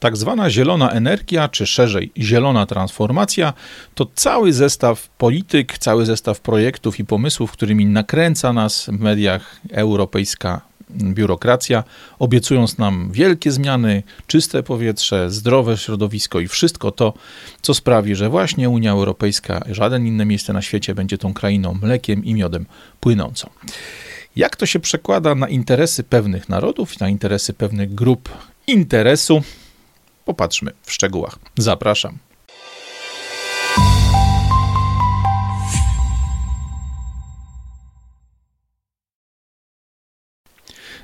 Tak zwana zielona energia, czy szerzej zielona transformacja, to cały zestaw polityk, cały zestaw projektów i pomysłów, którymi nakręca nas w mediach europejska biurokracja, obiecując nam wielkie zmiany, czyste powietrze, zdrowe środowisko i wszystko to, co sprawi, że właśnie Unia Europejska, żaden inne miejsce na świecie będzie tą krainą mlekiem i miodem płynącą. Jak to się przekłada na interesy pewnych narodów, na interesy pewnych grup interesu? Popatrzmy w szczegółach. Zapraszam.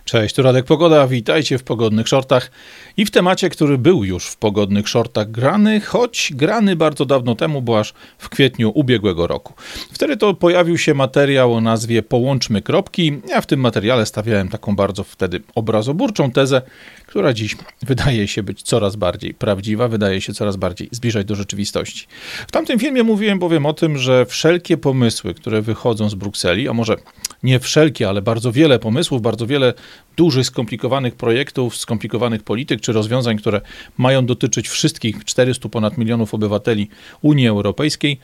Cześć, tu Radek Pogoda, witajcie w Pogodnych Shortach i w temacie, który był już w Pogodnych Shortach grany, choć grany bardzo dawno temu, bo aż w kwietniu ubiegłego roku. Wtedy to pojawił się materiał o nazwie Połączmy kropki. Ja w tym materiale stawiałem taką bardzo wtedy obrazoburczą tezę, która dziś wydaje się być coraz bardziej prawdziwa, wydaje się coraz bardziej zbliżać do rzeczywistości. W tamtym filmie mówiłem bowiem o tym, że wszelkie pomysły, które wychodzą z Brukseli, a może nie wszelkie, ale bardzo wiele pomysłów, bardzo wiele dużych, skomplikowanych projektów, skomplikowanych polityk czy rozwiązań, które mają dotyczyć wszystkich 400 ponad milionów obywateli Unii Europejskiej,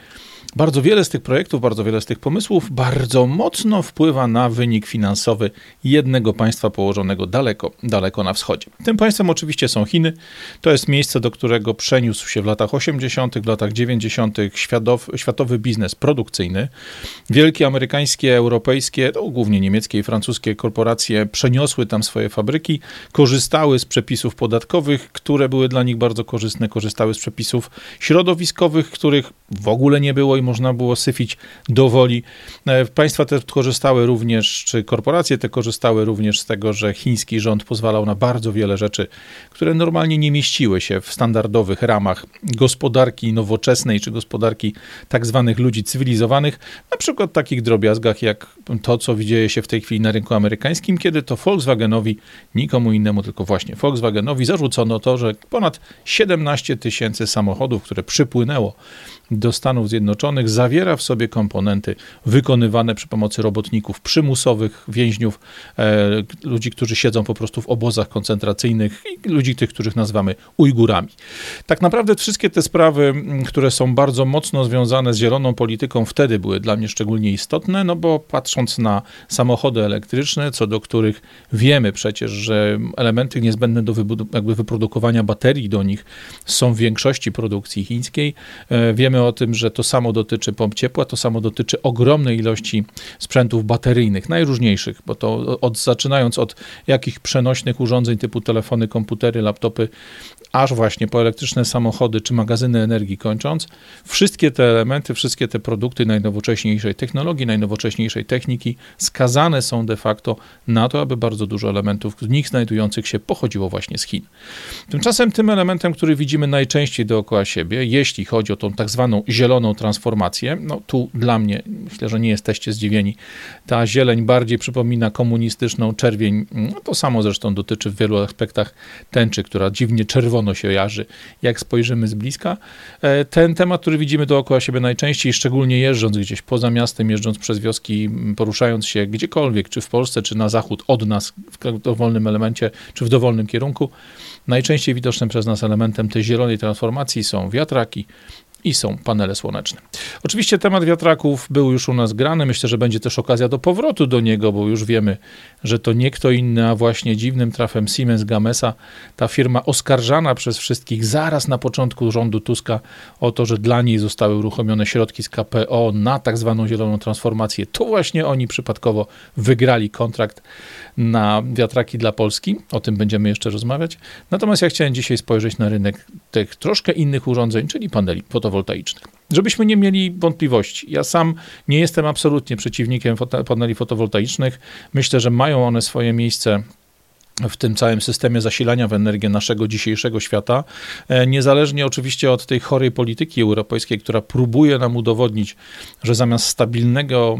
bardzo wiele z tych projektów, bardzo wiele z tych pomysłów bardzo mocno wpływa na wynik finansowy jednego państwa położonego daleko, daleko na wschodzie. Tym państwem oczywiście są Chiny. To jest miejsce, do którego przeniósł się w latach 80., w latach 90. Światowy, światowy biznes produkcyjny. Wielkie amerykańskie, europejskie, no, głównie niemieckie i francuskie korporacje przeniosły tam swoje fabryki, korzystały z przepisów podatkowych, które były dla nich bardzo korzystne, korzystały z przepisów środowiskowych, których w ogóle nie było i można było syfić do woli. E, państwa te korzystały również, czy korporacje te korzystały również z tego, że chiński rząd pozwalał na bardzo wiele rzeczy, które normalnie nie mieściły się w standardowych ramach gospodarki nowoczesnej, czy gospodarki tak zwanych ludzi cywilizowanych, na przykład takich drobiazgach jak to, co dzieje się w tej chwili na rynku amerykańskim, kiedy to Volkswagenowi, nikomu innemu, tylko właśnie Volkswagenowi zarzucono to, że ponad 17 tysięcy samochodów, które przypłynęło do Stanów Zjednoczonych zawiera w sobie komponenty wykonywane przy pomocy robotników przymusowych, więźniów, e, ludzi, którzy siedzą po prostu w obozach koncentracyjnych i ludzi tych, których nazywamy Ujgurami. Tak naprawdę wszystkie te sprawy, które są bardzo mocno związane z zieloną polityką, wtedy były dla mnie szczególnie istotne, no bo patrząc na samochody elektryczne, co do których wiemy przecież, że elementy niezbędne do jakby wyprodukowania baterii do nich są w większości produkcji chińskiej, e, o tym, że to samo dotyczy pomp ciepła, to samo dotyczy ogromnej ilości sprzętów bateryjnych, najróżniejszych, bo to od, zaczynając od jakich przenośnych urządzeń typu telefony, komputery, laptopy, aż właśnie po elektryczne samochody czy magazyny energii kończąc, wszystkie te elementy, wszystkie te produkty najnowocześniejszej technologii, najnowocześniejszej techniki skazane są de facto na to, aby bardzo dużo elementów w nich znajdujących się pochodziło właśnie z Chin. Tymczasem tym elementem, który widzimy najczęściej dookoła siebie, jeśli chodzi o tą tak zwaną zieloną transformację, no tu dla mnie, myślę, że nie jesteście zdziwieni, ta zieleń bardziej przypomina komunistyczną czerwień, no to samo zresztą dotyczy w wielu aspektach tęczy, która dziwnie czerwono się jarzy, jak spojrzymy z bliska. E, ten temat, który widzimy dookoła siebie najczęściej, szczególnie jeżdżąc gdzieś poza miastem, jeżdżąc przez wioski, poruszając się gdziekolwiek, czy w Polsce, czy na zachód od nas, w dowolnym elemencie, czy w dowolnym kierunku, najczęściej widocznym przez nas elementem tej zielonej transformacji są wiatraki, i są panele słoneczne. Oczywiście temat wiatraków był już u nas grany. Myślę, że będzie też okazja do powrotu do niego, bo już wiemy, że to nie kto inny, a właśnie dziwnym trafem Siemens Gamesa, ta firma oskarżana przez wszystkich zaraz na początku rządu Tuska o to, że dla niej zostały uruchomione środki z KPO na tak zwaną zieloną transformację. To właśnie oni przypadkowo wygrali kontrakt na wiatraki dla Polski. O tym będziemy jeszcze rozmawiać. Natomiast ja chciałem dzisiaj spojrzeć na rynek tych troszkę innych urządzeń, czyli paneli fotowoltaicznych. Żebyśmy nie mieli wątpliwości. Ja sam nie jestem absolutnie przeciwnikiem paneli fotowoltaicznych. Myślę, że mają one swoje miejsce w tym całym systemie zasilania w energię naszego dzisiejszego świata, e, niezależnie oczywiście od tej chorej polityki europejskiej, która próbuje nam udowodnić, że zamiast stabilnego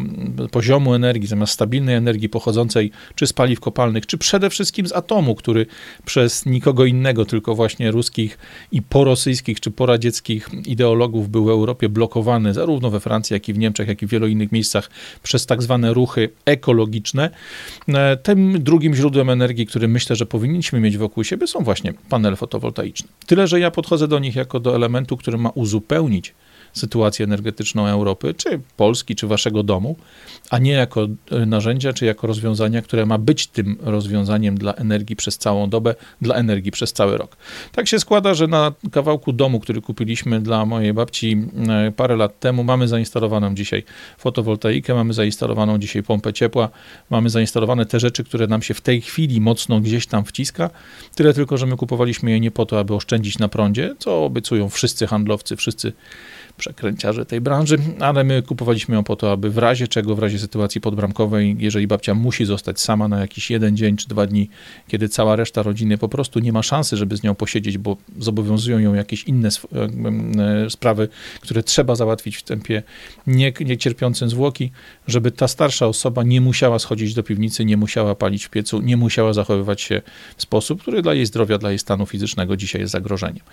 poziomu energii, zamiast stabilnej energii pochodzącej czy z paliw kopalnych, czy przede wszystkim z atomu, który przez nikogo innego, tylko właśnie ruskich i porosyjskich czy poradzieckich ideologów był w Europie blokowany, zarówno we Francji, jak i w Niemczech, jak i w wielu innych miejscach przez tak zwane ruchy ekologiczne, e, tym drugim źródłem energii, którym myślę, że powinniśmy mieć wokół siebie, są właśnie panele fotowoltaiczne. Tyle, że ja podchodzę do nich jako do elementu, który ma uzupełnić sytuację energetyczną Europy, czy Polski, czy waszego domu, a nie jako e, narzędzia, czy jako rozwiązania, które ma być tym rozwiązaniem dla energii przez całą dobę, dla energii przez cały rok. Tak się składa, że na kawałku domu, który kupiliśmy dla mojej babci e, parę lat temu, mamy zainstalowaną dzisiaj fotowoltaikę, mamy zainstalowaną dzisiaj pompę ciepła, mamy zainstalowane te rzeczy, które nam się w tej chwili mocno gdzieś tam wciska. Tyle tylko, że my kupowaliśmy je nie po to, aby oszczędzić na prądzie, co obiecują wszyscy handlowcy, wszyscy przekręciarze tej branży, ale my kupowaliśmy ją po to, aby w razie czego, w razie sytuacji podbramkowej, jeżeli babcia musi zostać sama na jakiś jeden dzień czy dwa dni, kiedy cała reszta rodziny po prostu nie ma szansy, żeby z nią posiedzieć, bo zobowiązują ją jakieś inne e, sprawy, które trzeba załatwić w tempie nie, nie zwłoki, żeby ta starsza osoba nie musiała schodzić do piwnicy, nie musiała palić w piecu, nie musiała zachowywać się w sposób, który dla jej zdrowia, dla jej stanu fizycznego dzisiaj jest zagrożeniem.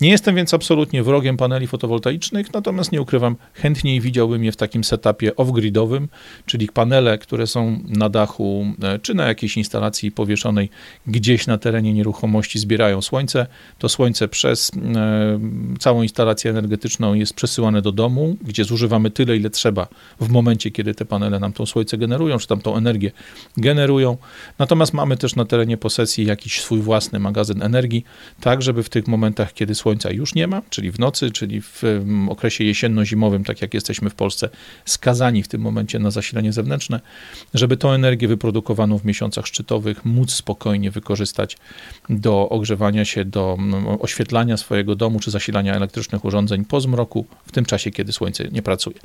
Nie jestem więc absolutnie wrogiem paneli fotowoltaicznych, natomiast nie ukrywam, chętniej widziałbym je w takim setupie off-gridowym, czyli panele, które są na dachu e, czy na jakiejś instalacji powieszonej gdzieś na terenie nieruchomości zbierają słońce. To słońce przez e, całą instalację energetyczną jest przesyłane do domu, gdzie zużywamy tyle, ile trzeba w momencie, kiedy te panele nam tą słońce generują, czy tam tą energię generują. Natomiast mamy też na terenie posesji jakiś swój własny magazyn energii, tak żeby w tych momentach, kiedy słońca już nie ma, czyli w nocy, czyli w okresie jesienno-zimowym, tak jak jesteśmy w Polsce, skazani w tym momencie na zasilanie zewnętrzne, żeby tą energię wyprodukowaną w miesiącach szczytowych móc spokojnie wykorzystać do ogrzewania się, do oświetlania swojego domu czy zasilania elektrycznych urządzeń po zmroku, w tym czasie, kiedy słońce nie pracuje.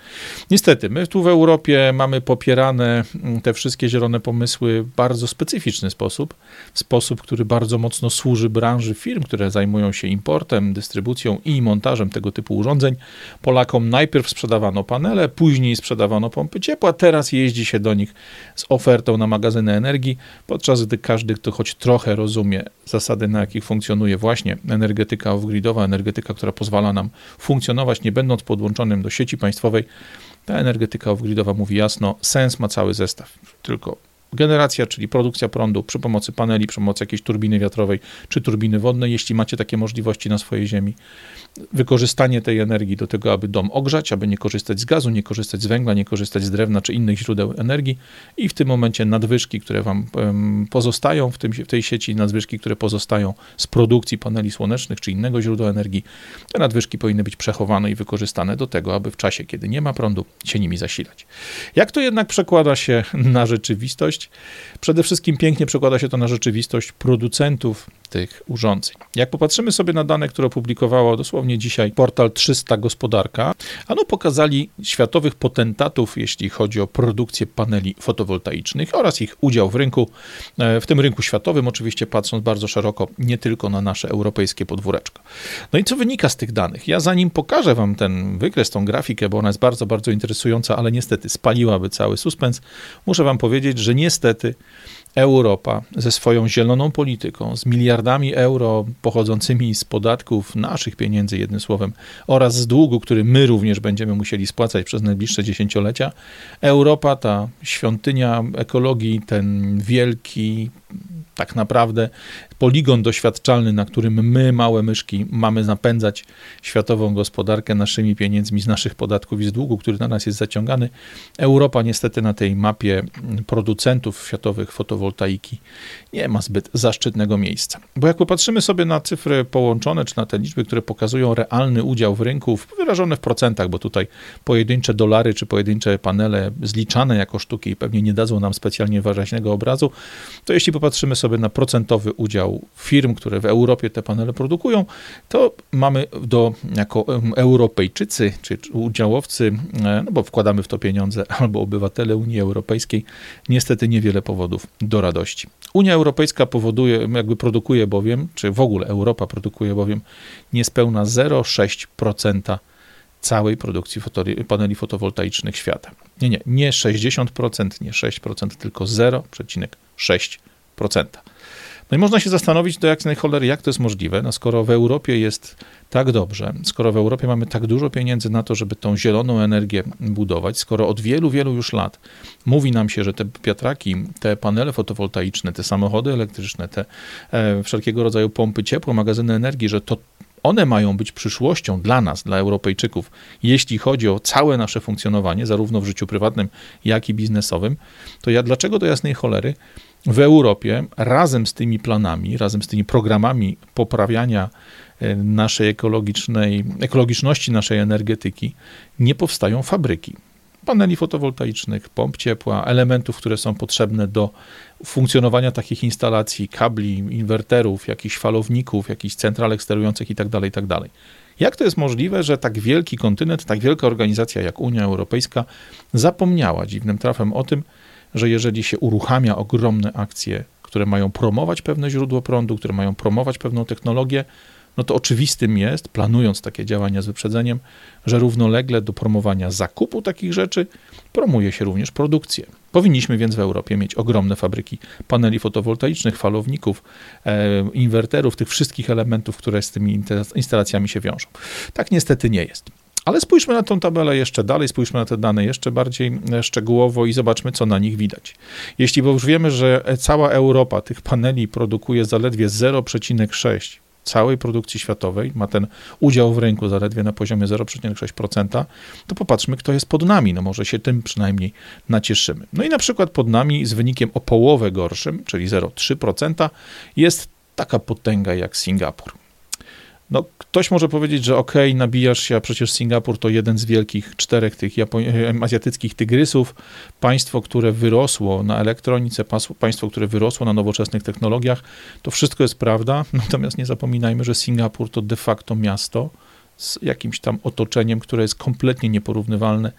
Niestety, my tu w Europie mamy popierane te wszystkie zielone pomysły w bardzo specyficzny sposób, w sposób, który bardzo mocno służy branży firm, które zajmują się importem, dystrybucją i montażem tego typu urządzeń, Polakom najpierw sprzedawano panele, później sprzedawano pompy ciepła, teraz jeździ się do nich z ofertą na magazyny energii, podczas gdy każdy, kto choć trochę rozumie zasady, na jakich funkcjonuje właśnie energetyka off-gridowa, energetyka, która pozwala nam funkcjonować, nie będąc podłączonym do sieci państwowej, ta energetyka off-gridowa mówi jasno, sens ma cały zestaw, tylko generacja, czyli produkcja prądu przy pomocy paneli, przy pomocy jakiejś turbiny wiatrowej czy turbiny wodnej, jeśli macie takie możliwości na swojej ziemi wykorzystanie tej energii do tego, aby dom ogrzać, aby nie korzystać z gazu, nie korzystać z węgla, nie korzystać z drewna czy innych źródeł energii i w tym momencie nadwyżki, które wam pozostają w, tym, w tej sieci, nadwyżki, które pozostają z produkcji paneli słonecznych czy innego źródła energii, te nadwyżki powinny być przechowane i wykorzystane do tego, aby w czasie, kiedy nie ma prądu, się nimi zasilać. Jak to jednak przekłada się na rzeczywistość? Przede wszystkim pięknie przekłada się to na rzeczywistość producentów tych urządzeń. Jak popatrzymy sobie na dane, które opublikowało dosłownie dzisiaj portal 300 Gospodarka, ano pokazali światowych potentatów, jeśli chodzi o produkcję paneli fotowoltaicznych oraz ich udział w rynku, e, w tym rynku światowym, oczywiście patrząc bardzo szeroko, nie tylko na nasze europejskie podwóreczko. No i co wynika z tych danych? Ja zanim pokażę Wam ten wykres, tą grafikę, bo ona jest bardzo, bardzo interesująca, ale niestety spaliłaby cały suspens, muszę Wam powiedzieć, że niestety Europa ze swoją zieloną polityką, z miliardami euro pochodzącymi z podatków naszych pieniędzy, jednym słowem, oraz z długu, który my również będziemy musieli spłacać przez najbliższe dziesięciolecia, Europa, ta świątynia ekologii, ten wielki, tak naprawdę poligon doświadczalny, na którym my, małe myszki, mamy napędzać światową gospodarkę naszymi pieniędzmi z naszych podatków i z długu, który na nas jest zaciągany. Europa niestety na tej mapie producentów światowych fotowoltaiki nie ma zbyt zaszczytnego miejsca. Bo jak popatrzymy sobie na cyfry połączone, czy na te liczby, które pokazują realny udział w rynku, wyrażone w procentach, bo tutaj pojedyncze dolary, czy pojedyncze panele zliczane jako sztuki pewnie nie dadzą nam specjalnie wyraźnego obrazu, to jeśli popatrzymy sobie na procentowy udział firm, które w Europie te panele produkują, to mamy do, jako Europejczycy, czy udziałowcy, e, no bo wkładamy w to pieniądze, albo obywatele Unii Europejskiej, niestety niewiele powodów do radości. Unia Europejska powoduje, jakby produkuje bowiem, czy w ogóle Europa produkuje bowiem niespełna 0,6% całej produkcji paneli fotowoltaicznych świata. Nie, nie, nie 60%, nie 6%, tylko 0,6%. No i można się zastanowić, do jakiej cholery, jak to jest możliwe, no skoro w Europie jest tak dobrze, skoro w Europie mamy tak dużo pieniędzy na to, żeby tą zieloną energię budować, skoro od wielu, wielu już lat mówi nam się, że te wiatraki, te panele fotowoltaiczne, te samochody elektryczne, te e, wszelkiego rodzaju pompy ciepła, magazyny energii, że to one mają być przyszłością dla nas, dla Europejczyków, jeśli chodzi o całe nasze funkcjonowanie, zarówno w życiu prywatnym, jak i biznesowym, to ja dlaczego do jasnej cholery w Europie razem z tymi planami, razem z tymi programami poprawiania e, naszej ekologicznej, ekologiczności naszej energetyki nie powstają fabryki paneli fotowoltaicznych, pomp ciepła, elementów, które są potrzebne do funkcjonowania takich instalacji, kabli, inwerterów, jakichś falowników, jakichś centralek sterujących itd., tak itd. Tak jak to jest możliwe, że tak wielki kontynent, tak wielka organizacja jak Unia Europejska zapomniała dziwnym trafem o tym, że jeżeli się uruchamia ogromne akcje, które mają promować pewne źródło prądu, które mają promować pewną technologię, no to oczywistym jest, planując takie działania z wyprzedzeniem, że równolegle do promowania zakupu takich rzeczy promuje się również produkcję. Powinniśmy więc w Europie mieć ogromne fabryki paneli fotowoltaicznych, falowników, e, inwerterów, tych wszystkich elementów, które z tymi instalacjami się wiążą. Tak niestety nie jest. Ale spójrzmy na tą tabelę jeszcze dalej, spójrzmy na te dane jeszcze bardziej e, szczegółowo i zobaczmy, co na nich widać. Jeśli bo już wiemy, że cała Europa tych paneli produkuje zaledwie 0,6 całej produkcji światowej, ma ten udział w rynku zaledwie na poziomie 0,6%, to popatrzmy, kto jest pod nami. No może się tym przynajmniej nacieszymy. No i na przykład pod nami z wynikiem o połowę gorszym, czyli 0,3%, jest taka potęga jak Singapur. No, ktoś może powiedzieć, że okej, okay, nabijasz się, a przecież Singapur to jeden z wielkich czterech tych azjatyckich tygrysów, państwo, które wyrosło na elektronice, państwo, które wyrosło na nowoczesnych technologiach. To wszystko jest prawda, natomiast nie zapominajmy, że Singapur to de facto miasto z jakimś tam otoczeniem, które jest kompletnie nieporównywalne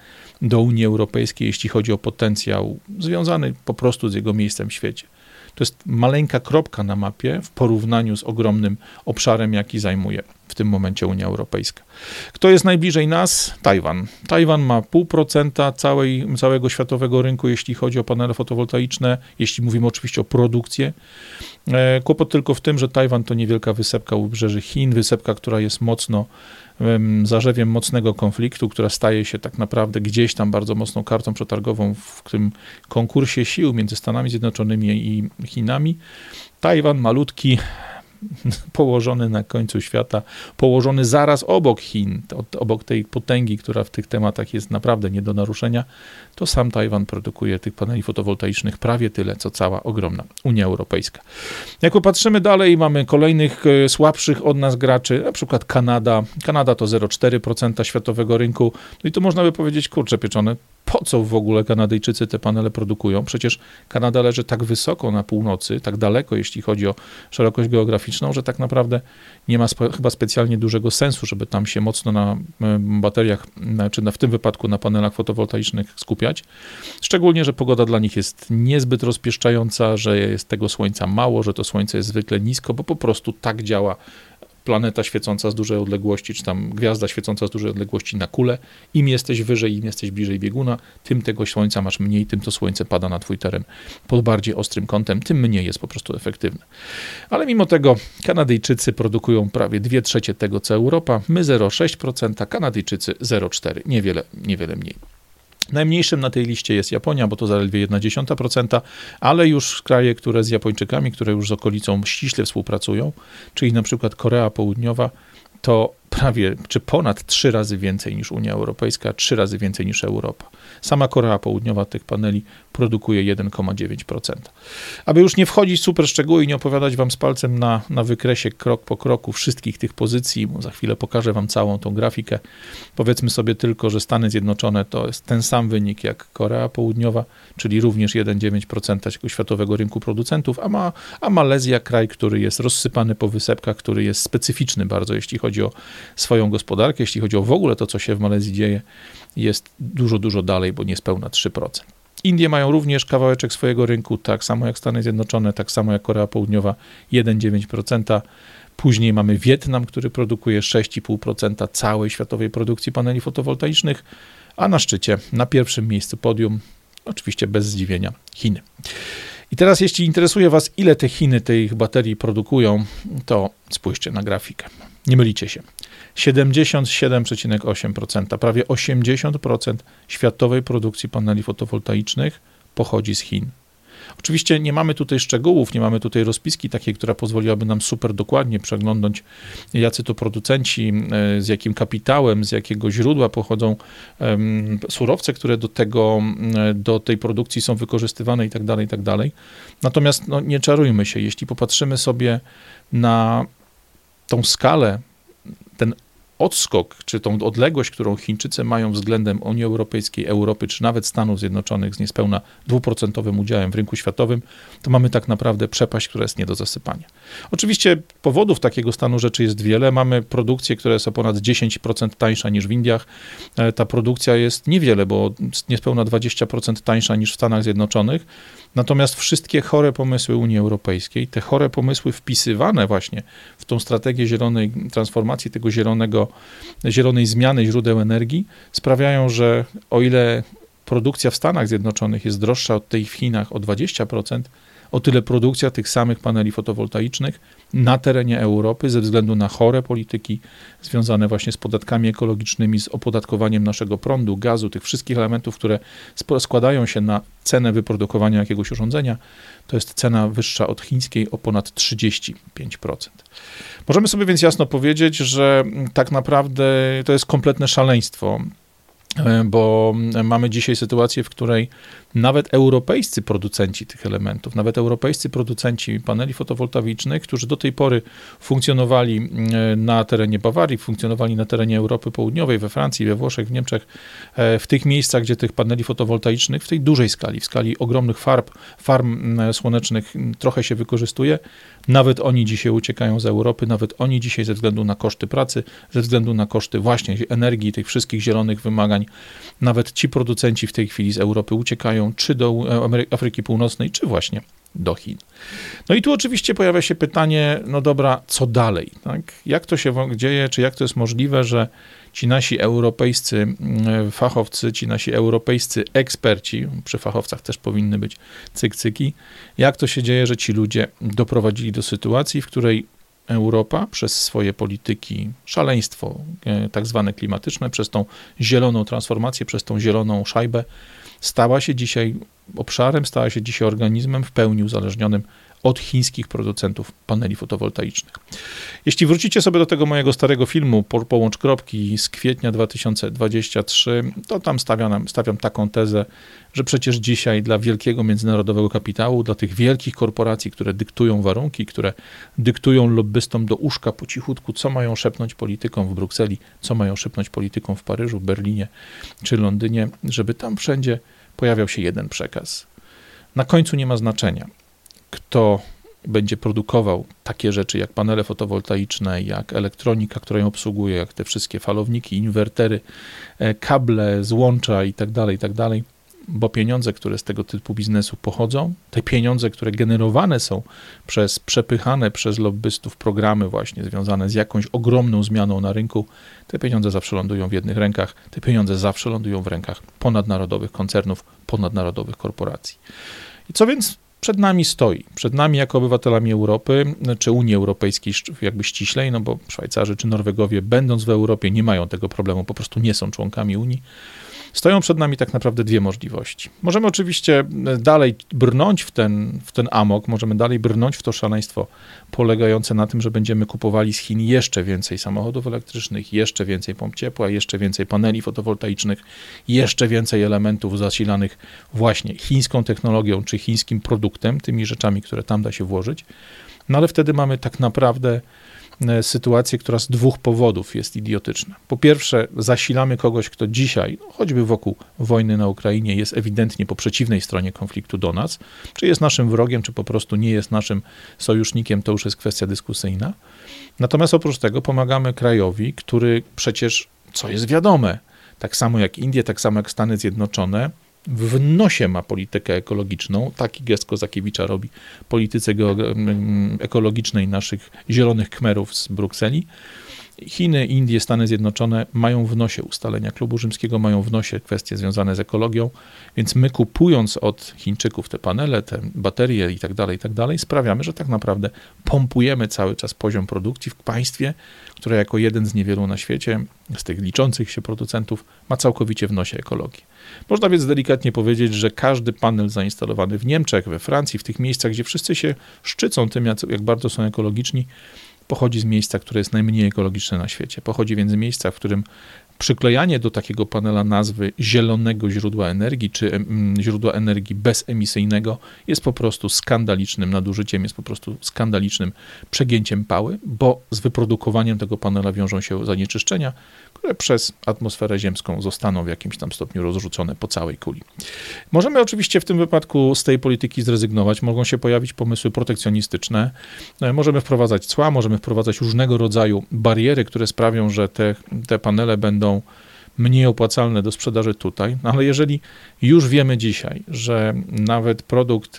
do Unii Europejskiej, jeśli chodzi o potencjał związany po prostu z jego miejscem w świecie. To jest maleńka kropka na mapie w porównaniu z ogromnym obszarem, jaki zajmuje w tym momencie Unia Europejska. Kto jest najbliżej nas? Tajwan. Tajwan ma 0,5% całej, całego światowego rynku, jeśli chodzi o panele fotowoltaiczne, jeśli mówimy oczywiście o produkcję. E, kłopot tylko w tym, że Tajwan to niewielka wysepka u wybrzeży Chin, wysepka, która jest mocno zarzewiem mocnego konfliktu, która staje się tak naprawdę gdzieś tam bardzo mocną kartą przetargową w tym konkursie sił między Stanami Zjednoczonymi i Chinami. Tajwan malutki, położony na końcu świata, położony zaraz obok Chin, obok tej potęgi, która w tych tematach jest naprawdę nie do naruszenia, to sam Tajwan produkuje tych paneli fotowoltaicznych prawie tyle, co cała ogromna Unia Europejska. Jak popatrzymy dalej, mamy kolejnych e, słabszych od nas graczy, na przykład Kanada. Kanada to 0,4% światowego rynku. No i tu można by powiedzieć, kurczę pieczone, po co w ogóle Kanadyjczycy te panele produkują? Przecież Kanada leży tak wysoko na północy, tak daleko, jeśli chodzi o szerokość geograficzną, że tak naprawdę nie ma chyba specjalnie dużego sensu, żeby tam się mocno na bateriach, czy na, w tym wypadku na panelach fotowoltaicznych skupiać. Szczególnie, że pogoda dla nich jest niezbyt rozpieszczająca, że jest tego słońca mało, że to słońce jest zwykle nisko, bo po prostu tak działa planeta świecąca z dużej odległości, czy tam gwiazda świecąca z dużej odległości na kulę. Im jesteś wyżej, im jesteś bliżej bieguna, tym tego słońca masz mniej, tym to słońce pada na twój teren pod bardziej ostrym kątem, tym mniej jest po prostu efektywne. Ale mimo tego Kanadyjczycy produkują prawie 2 trzecie tego, co Europa, my 0,6%, Kanadyjczycy 0,4%, niewiele, niewiele mniej. Najmniejszym na tej liście jest Japonia, bo to zaledwie 1,1%, ale już kraje, które z Japończykami, które już z okolicą ściśle współpracują, czyli na przykład Korea Południowa, to prawie czy ponad trzy razy więcej niż Unia Europejska, trzy razy więcej niż Europa. Sama Korea Południowa tych paneli produkuje 1,9%. Aby już nie wchodzić w super szczegóły i nie opowiadać wam z palcem na, na wykresie krok po kroku wszystkich tych pozycji, za chwilę pokażę wam całą tą grafikę. Powiedzmy sobie tylko, że Stany Zjednoczone to jest ten sam wynik jak Korea Południowa, czyli również 1,9% światowego rynku producentów, a, ma, a Malezja kraj, który jest rozsypany po wysepkach, który jest specyficzny bardzo, jeśli chodzi o swoją gospodarkę, jeśli chodzi o w ogóle to, co się w Malezji dzieje, jest dużo, dużo dalej, bo niespełna 3%. Indie mają również kawałeczek swojego rynku, tak samo jak Stany Zjednoczone, tak samo jak Korea Południowa, 1,9%. Później mamy Wietnam, który produkuje 6,5% całej światowej produkcji paneli fotowoltaicznych, a na szczycie, na pierwszym miejscu podium, oczywiście bez zdziwienia, Chiny. I teraz, jeśli interesuje Was, ile te Chiny tych baterii produkują, to spójrzcie na grafikę. Nie mylicie się. 77,8%, prawie 80% światowej produkcji paneli fotowoltaicznych pochodzi z Chin. Oczywiście nie mamy tutaj szczegółów, nie mamy tutaj rozpiski takiej, która pozwoliłaby nam super dokładnie przeglądnąć, jacy to producenci, e, z jakim kapitałem, z jakiego źródła pochodzą surowce, które do tego, do tej produkcji są wykorzystywane i tak dalej, i tak. Natomiast no, nie czarujmy się, jeśli popatrzymy sobie na tą skalę, ten odskok, czy tą odległość, którą Chińczycy mają względem Unii Europejskiej, Europy, czy nawet Stanów Zjednoczonych z niespełna dwuprocentowym udziałem w rynku światowym, to mamy tak naprawdę przepaść, która jest nie do zasypania. Oczywiście powodów takiego stanu rzeczy jest wiele. Mamy produkcję, która jest o ponad 10% tańsza niż w Indiach. E, ta produkcja jest niewiele, bo niespełna 20% tańsza niż w Stanach Zjednoczonych. Natomiast wszystkie chore pomysły Unii Europejskiej, te chore pomysły wpisywane właśnie w tą strategię zielonej transformacji, tego zielonego, zielonej zmiany źródeł energii, sprawiają, że o ile produkcja w Stanach Zjednoczonych jest droższa od tej w Chinach o 20%, o tyle produkcja tych samych paneli fotowoltaicznych na terenie Europy ze względu na chore polityki związane właśnie z podatkami ekologicznymi, z opodatkowaniem naszego prądu, gazu, tych wszystkich elementów, które składają się na cenę wyprodukowania jakiegoś urządzenia, to jest cena wyższa od chińskiej o ponad 35%. Możemy sobie więc jasno powiedzieć, że tak naprawdę to jest kompletne szaleństwo E, bo mamy dzisiaj sytuację, w której nawet europejscy producenci tych elementów, nawet europejscy producenci paneli fotowoltaicznych, którzy do tej pory funkcjonowali e, na terenie Bawarii, funkcjonowali na terenie Europy Południowej, we Francji, we Włoszech, w Niemczech, e, w tych miejscach, gdzie tych paneli fotowoltaicznych w tej dużej skali, w skali ogromnych farb, farm słonecznych trochę się wykorzystuje, nawet oni dzisiaj uciekają z Europy, nawet oni dzisiaj ze względu na koszty pracy, ze względu na koszty właśnie energii, tych wszystkich zielonych wymagań, nawet ci producenci w tej chwili z Europy uciekają czy do Afryki Północnej, czy właśnie do Chin. No i tu oczywiście pojawia się pytanie, no dobra, co dalej? Tak? Jak to się dzieje, czy jak to jest możliwe, że ci nasi europejscy mm, fachowcy, ci nasi europejscy eksperci, przy fachowcach też powinny być cykcyki, jak to się dzieje, że ci ludzie doprowadzili do sytuacji, w której Europa przez swoje polityki, szaleństwo e, tak zwane klimatyczne, przez tą zieloną transformację, przez tą zieloną szajbę, stała się dzisiaj obszarem, stała się dzisiaj organizmem w pełni uzależnionym od chińskich producentów paneli fotowoltaicznych. Jeśli wrócicie sobie do tego mojego starego filmu po, Połącz Kropki z kwietnia 2023, to tam stawiam, stawiam taką tezę, że przecież dzisiaj dla wielkiego międzynarodowego kapitału, dla tych wielkich korporacji, które dyktują warunki, które dyktują lobbystom do uszka po cichutku, co mają szepnąć politykom w Brukseli, co mają szepnąć politykom w Paryżu, Berlinie czy Londynie, żeby tam wszędzie pojawiał się jeden przekaz. Na końcu nie ma znaczenia, kto będzie produkował takie rzeczy jak panele fotowoltaiczne, jak elektronika, która ją obsługuje, jak te wszystkie falowniki, inwertery, e, kable, złącza itd., tak itd., tak bo pieniądze, które z tego typu biznesu pochodzą, te pieniądze, które generowane są przez przepychane przez lobbystów programy właśnie związane z jakąś ogromną zmianą na rynku, te pieniądze zawsze lądują w jednych rękach, te pieniądze zawsze lądują w rękach ponadnarodowych koncernów, ponadnarodowych korporacji. I co więc przed nami stoi, przed nami jako obywatelami Europy, czy Unii Europejskiej jakby ściślej, no bo Szwajcarzy czy Norwegowie będąc w Europie nie mają tego problemu, po prostu nie są członkami Unii, Stoją przed nami tak naprawdę dwie możliwości. Możemy oczywiście e, dalej brnąć w ten, w ten amok, możemy dalej brnąć w to szaleństwo polegające na tym, że będziemy kupowali z Chin jeszcze więcej samochodów elektrycznych, jeszcze więcej pomp ciepła, jeszcze więcej paneli fotowoltaicznych, jeszcze więcej elementów zasilanych właśnie chińską technologią czy chińskim produktem, tymi rzeczami, które tam da się włożyć. No ale wtedy mamy tak naprawdę sytuację, która z dwóch powodów jest idiotyczna. Po pierwsze, zasilamy kogoś, kto dzisiaj, no, choćby wokół wojny na Ukrainie, jest ewidentnie po przeciwnej stronie konfliktu do nas, czy jest naszym wrogiem, czy po prostu nie jest naszym sojusznikiem, to już jest kwestia dyskusyjna. Natomiast oprócz tego pomagamy krajowi, który przecież, co jest wiadome, tak samo jak Indie, tak samo jak Stany Zjednoczone, w nosie ma politykę ekologiczną. Taki gest Kozakiewicza robi polityce ekologicznej naszych zielonych kmerów z Brukseli. Chiny, Indie, Stany Zjednoczone mają w nosie ustalenia klubu rzymskiego, mają w nosie kwestie związane z ekologią, więc my kupując od Chińczyków te panele, te baterie i tak dalej, i tak dalej, sprawiamy, że tak naprawdę pompujemy cały czas poziom produkcji w państwie, które jako jeden z niewielu na świecie, z tych liczących się producentów, ma całkowicie w nosie ekologię. Można więc delikatnie powiedzieć, że każdy panel zainstalowany w Niemczech, we Francji, w tych miejscach, gdzie wszyscy się szczycą tym, jak bardzo są ekologiczni, pochodzi z miejsca, które jest najmniej ekologiczne na świecie. Pochodzi więc z miejsca, w którym przyklejanie do takiego panela nazwy zielonego źródła energii, czy źródła energii bezemisyjnego jest po prostu skandalicznym nadużyciem, jest po prostu skandalicznym przegięciem pały, bo z wyprodukowaniem tego panela wiążą się zanieczyszczenia, które przez atmosferę ziemską zostaną w jakimś tam stopniu rozrzucone po całej kuli. Możemy oczywiście w tym wypadku z tej polityki zrezygnować, mogą się pojawić pomysły protekcjonistyczne, e, możemy wprowadzać cła, możemy wprowadzać różnego rodzaju bariery, które sprawią, że te, te panele będą mniej opłacalne do sprzedaży tutaj, no ale jeżeli już wiemy dzisiaj, że nawet produkt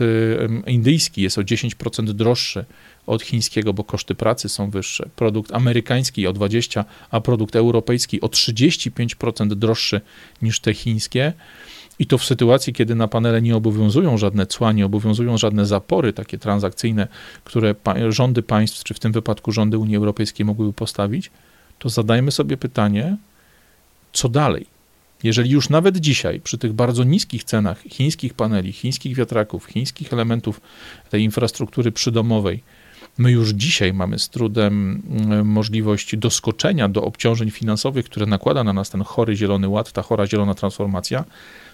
indyjski jest o 10% droższy od chińskiego, bo koszty pracy są wyższe, produkt amerykański o 20%, a produkt europejski o 35% droższy niż te chińskie, i to w sytuacji, kiedy na panele nie obowiązują żadne cła, nie obowiązują żadne zapory takie transakcyjne, które rządy państw, czy w tym wypadku rządy Unii Europejskiej mogłyby postawić, to zadajmy sobie pytanie, co dalej? Jeżeli już nawet dzisiaj, przy tych bardzo niskich cenach chińskich paneli, chińskich wiatraków, chińskich elementów tej infrastruktury przydomowej, my już dzisiaj mamy z trudem mm, możliwość doskoczenia do obciążeń finansowych, które nakłada na nas ten chory zielony ład, ta chora zielona transformacja,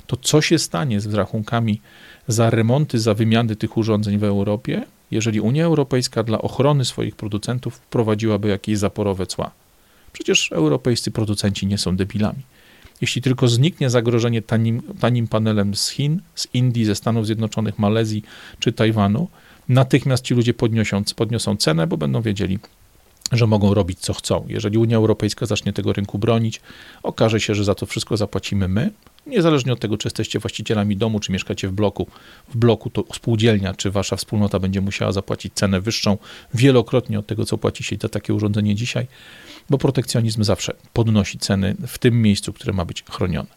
to co się stanie z rachunkami za remonty, za wymiany tych urządzeń w Europie, jeżeli Unia Europejska dla ochrony swoich producentów wprowadziłaby jakieś zaporowe cła? Przecież europejscy producenci nie są debilami. Jeśli tylko zniknie zagrożenie tanim, tanim panelem z Chin, z Indii, ze Stanów Zjednoczonych, Malezji czy Tajwanu, natychmiast ci ludzie podniosą, podniosą cenę, bo będą wiedzieli, że mogą robić co chcą. Jeżeli Unia Europejska zacznie tego rynku bronić, okaże się, że za to wszystko zapłacimy my, niezależnie od tego, czy jesteście właścicielami domu, czy mieszkacie w bloku. W bloku to spółdzielnia, czy wasza wspólnota będzie musiała zapłacić cenę wyższą wielokrotnie od tego, co płaci się za takie urządzenie dzisiaj bo protekcjonizm zawsze podnosi ceny w tym miejscu, które ma być chronione.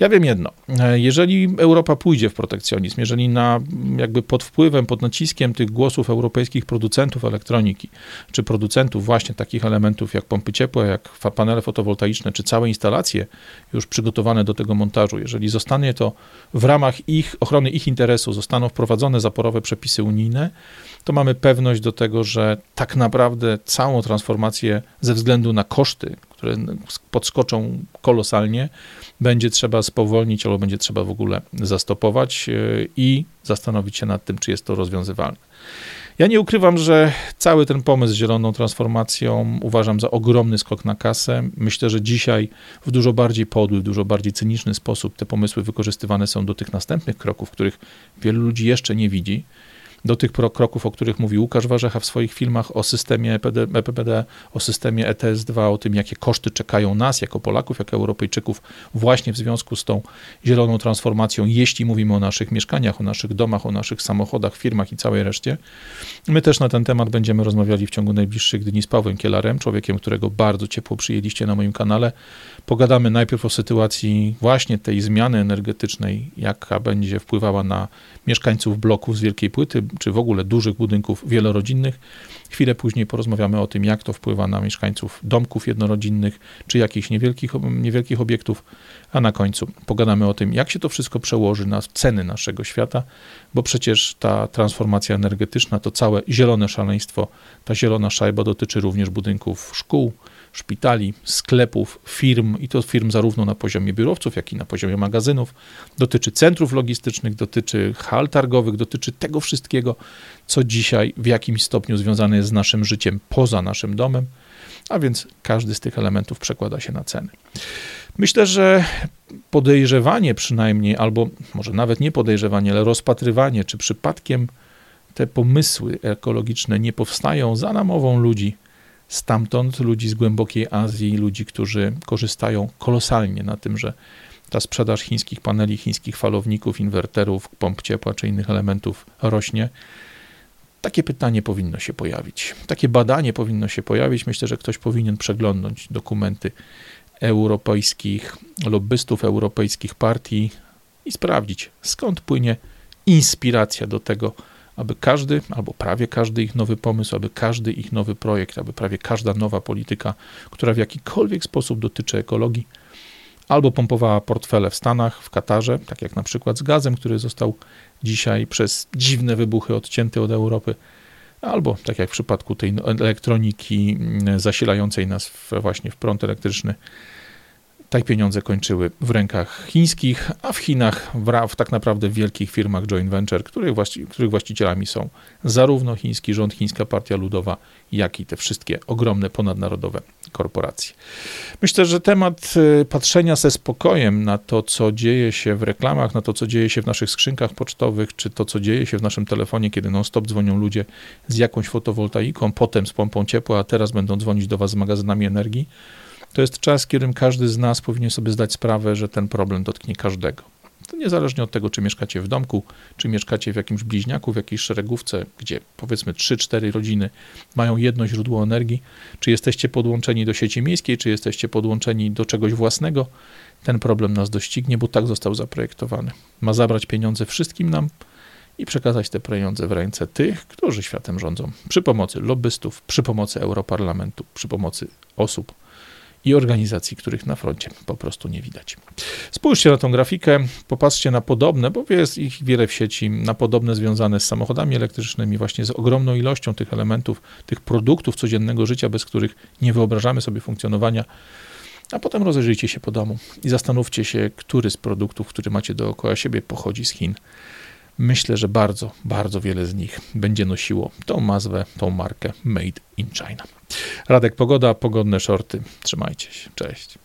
Ja wiem jedno, jeżeli Europa pójdzie w protekcjonizm, jeżeli na, jakby pod wpływem, pod naciskiem tych głosów europejskich producentów elektroniki, czy producentów właśnie takich elementów jak pompy ciepła, jak panele fotowoltaiczne, czy całe instalacje już przygotowane do tego montażu, jeżeli zostanie to w ramach ich ochrony ich interesu, zostaną wprowadzone zaporowe przepisy unijne, to mamy pewność do tego, że tak naprawdę całą transformację ze względu na koszty, które podskoczą kolosalnie, będzie trzeba spowolnić albo będzie trzeba w ogóle zastopować e, i zastanowić się nad tym, czy jest to rozwiązywalne. Ja nie ukrywam, że cały ten pomysł z zieloną transformacją uważam za ogromny skok na kasę. Myślę, że dzisiaj w dużo bardziej podły, w dużo bardziej cyniczny sposób te pomysły wykorzystywane są do tych następnych kroków, których wielu ludzi jeszcze nie widzi do tych kroków, o których mówi Łukasz Warzecha w swoich filmach o systemie EPD, EPBD, o systemie ETS-2, o tym, jakie koszty czekają nas jako Polaków, jako Europejczyków właśnie w związku z tą zieloną transformacją, jeśli mówimy o naszych mieszkaniach, o naszych domach, o naszych samochodach, firmach i całej reszcie. My też na ten temat będziemy rozmawiali w ciągu najbliższych dni z Pawłem Kielarem, człowiekiem, którego bardzo ciepło przyjęliście na moim kanale. Pogadamy najpierw o sytuacji właśnie tej zmiany energetycznej, jaka będzie wpływała na mieszkańców bloków z Wielkiej Płyty, czy w ogóle dużych budynków wielorodzinnych. Chwilę później porozmawiamy o tym, jak to wpływa na mieszkańców domków jednorodzinnych, czy jakichś niewielkich, niewielkich obiektów, a na końcu pogadamy o tym, jak się to wszystko przełoży na ceny naszego świata, bo przecież ta transformacja energetyczna, to całe zielone szaleństwo, ta zielona szajba dotyczy również budynków szkół, szpitali, sklepów, firm i to firm zarówno na poziomie biurowców, jak i na poziomie magazynów. Dotyczy centrów logistycznych, dotyczy hal targowych, dotyczy tego wszystkiego, co dzisiaj w jakimś stopniu związane jest z naszym życiem poza naszym domem, a więc każdy z tych elementów przekłada się na ceny. Myślę, że podejrzewanie przynajmniej, albo może nawet nie podejrzewanie, ale rozpatrywanie, czy przypadkiem te pomysły ekologiczne nie powstają za namową ludzi, stamtąd, ludzi z głębokiej Azji, ludzi, którzy korzystają kolosalnie na tym, że ta sprzedaż chińskich paneli, chińskich falowników, inwerterów, pomp ciepła czy innych elementów rośnie. Takie pytanie powinno się pojawić. Takie badanie powinno się pojawić. Myślę, że ktoś powinien przeglądnąć dokumenty europejskich lobbystów, europejskich partii i sprawdzić, skąd płynie inspiracja do tego, aby każdy, albo prawie każdy ich nowy pomysł, aby każdy ich nowy projekt, aby prawie każda nowa polityka, która w jakikolwiek sposób dotyczy ekologii, albo pompowała portfele w Stanach, w Katarze, tak jak na przykład z gazem, który został dzisiaj przez dziwne wybuchy odcięty od Europy, albo tak jak w przypadku tej elektroniki mm, zasilającej nas właśnie w prąd elektryczny, tak pieniądze kończyły w rękach chińskich, a w Chinach, w, w tak naprawdę wielkich firmach joint venture, których, właści, których właścicielami są zarówno chiński rząd, chińska partia ludowa, jak i te wszystkie ogromne ponadnarodowe korporacje. Myślę, że temat y, patrzenia ze spokojem na to, co dzieje się w reklamach, na to, co dzieje się w naszych skrzynkach pocztowych, czy to, co dzieje się w naszym telefonie, kiedy non-stop dzwonią ludzie z jakąś fotowoltaiką, potem z pompą ciepła, a teraz będą dzwonić do Was z magazynami energii, to jest czas, którym każdy z nas powinien sobie zdać sprawę, że ten problem dotknie każdego. To niezależnie od tego, czy mieszkacie w domku, czy mieszkacie w jakimś bliźniaku, w jakiejś szeregówce, gdzie powiedzmy 3-4 rodziny mają jedno źródło energii, czy jesteście podłączeni do sieci miejskiej, czy jesteście podłączeni do czegoś własnego, ten problem nas doścignie, bo tak został zaprojektowany. Ma zabrać pieniądze wszystkim nam i przekazać te pieniądze w ręce tych, którzy światem rządzą, przy pomocy lobbystów, przy pomocy Europarlamentu, przy pomocy osób, i organizacji, których na froncie po prostu nie widać. Spójrzcie na tą grafikę, popatrzcie na podobne, bo jest ich wiele w sieci, na podobne związane z samochodami elektrycznymi, właśnie z ogromną ilością tych elementów, tych produktów codziennego życia, bez których nie wyobrażamy sobie funkcjonowania. A potem rozejrzyjcie się po domu i zastanówcie się, który z produktów, które macie dookoła siebie, pochodzi z Chin. Myślę, że bardzo, bardzo wiele z nich będzie nosiło tą nazwę, tą markę Made in China. Radek Pogoda, pogodne shorty. Trzymajcie się. Cześć.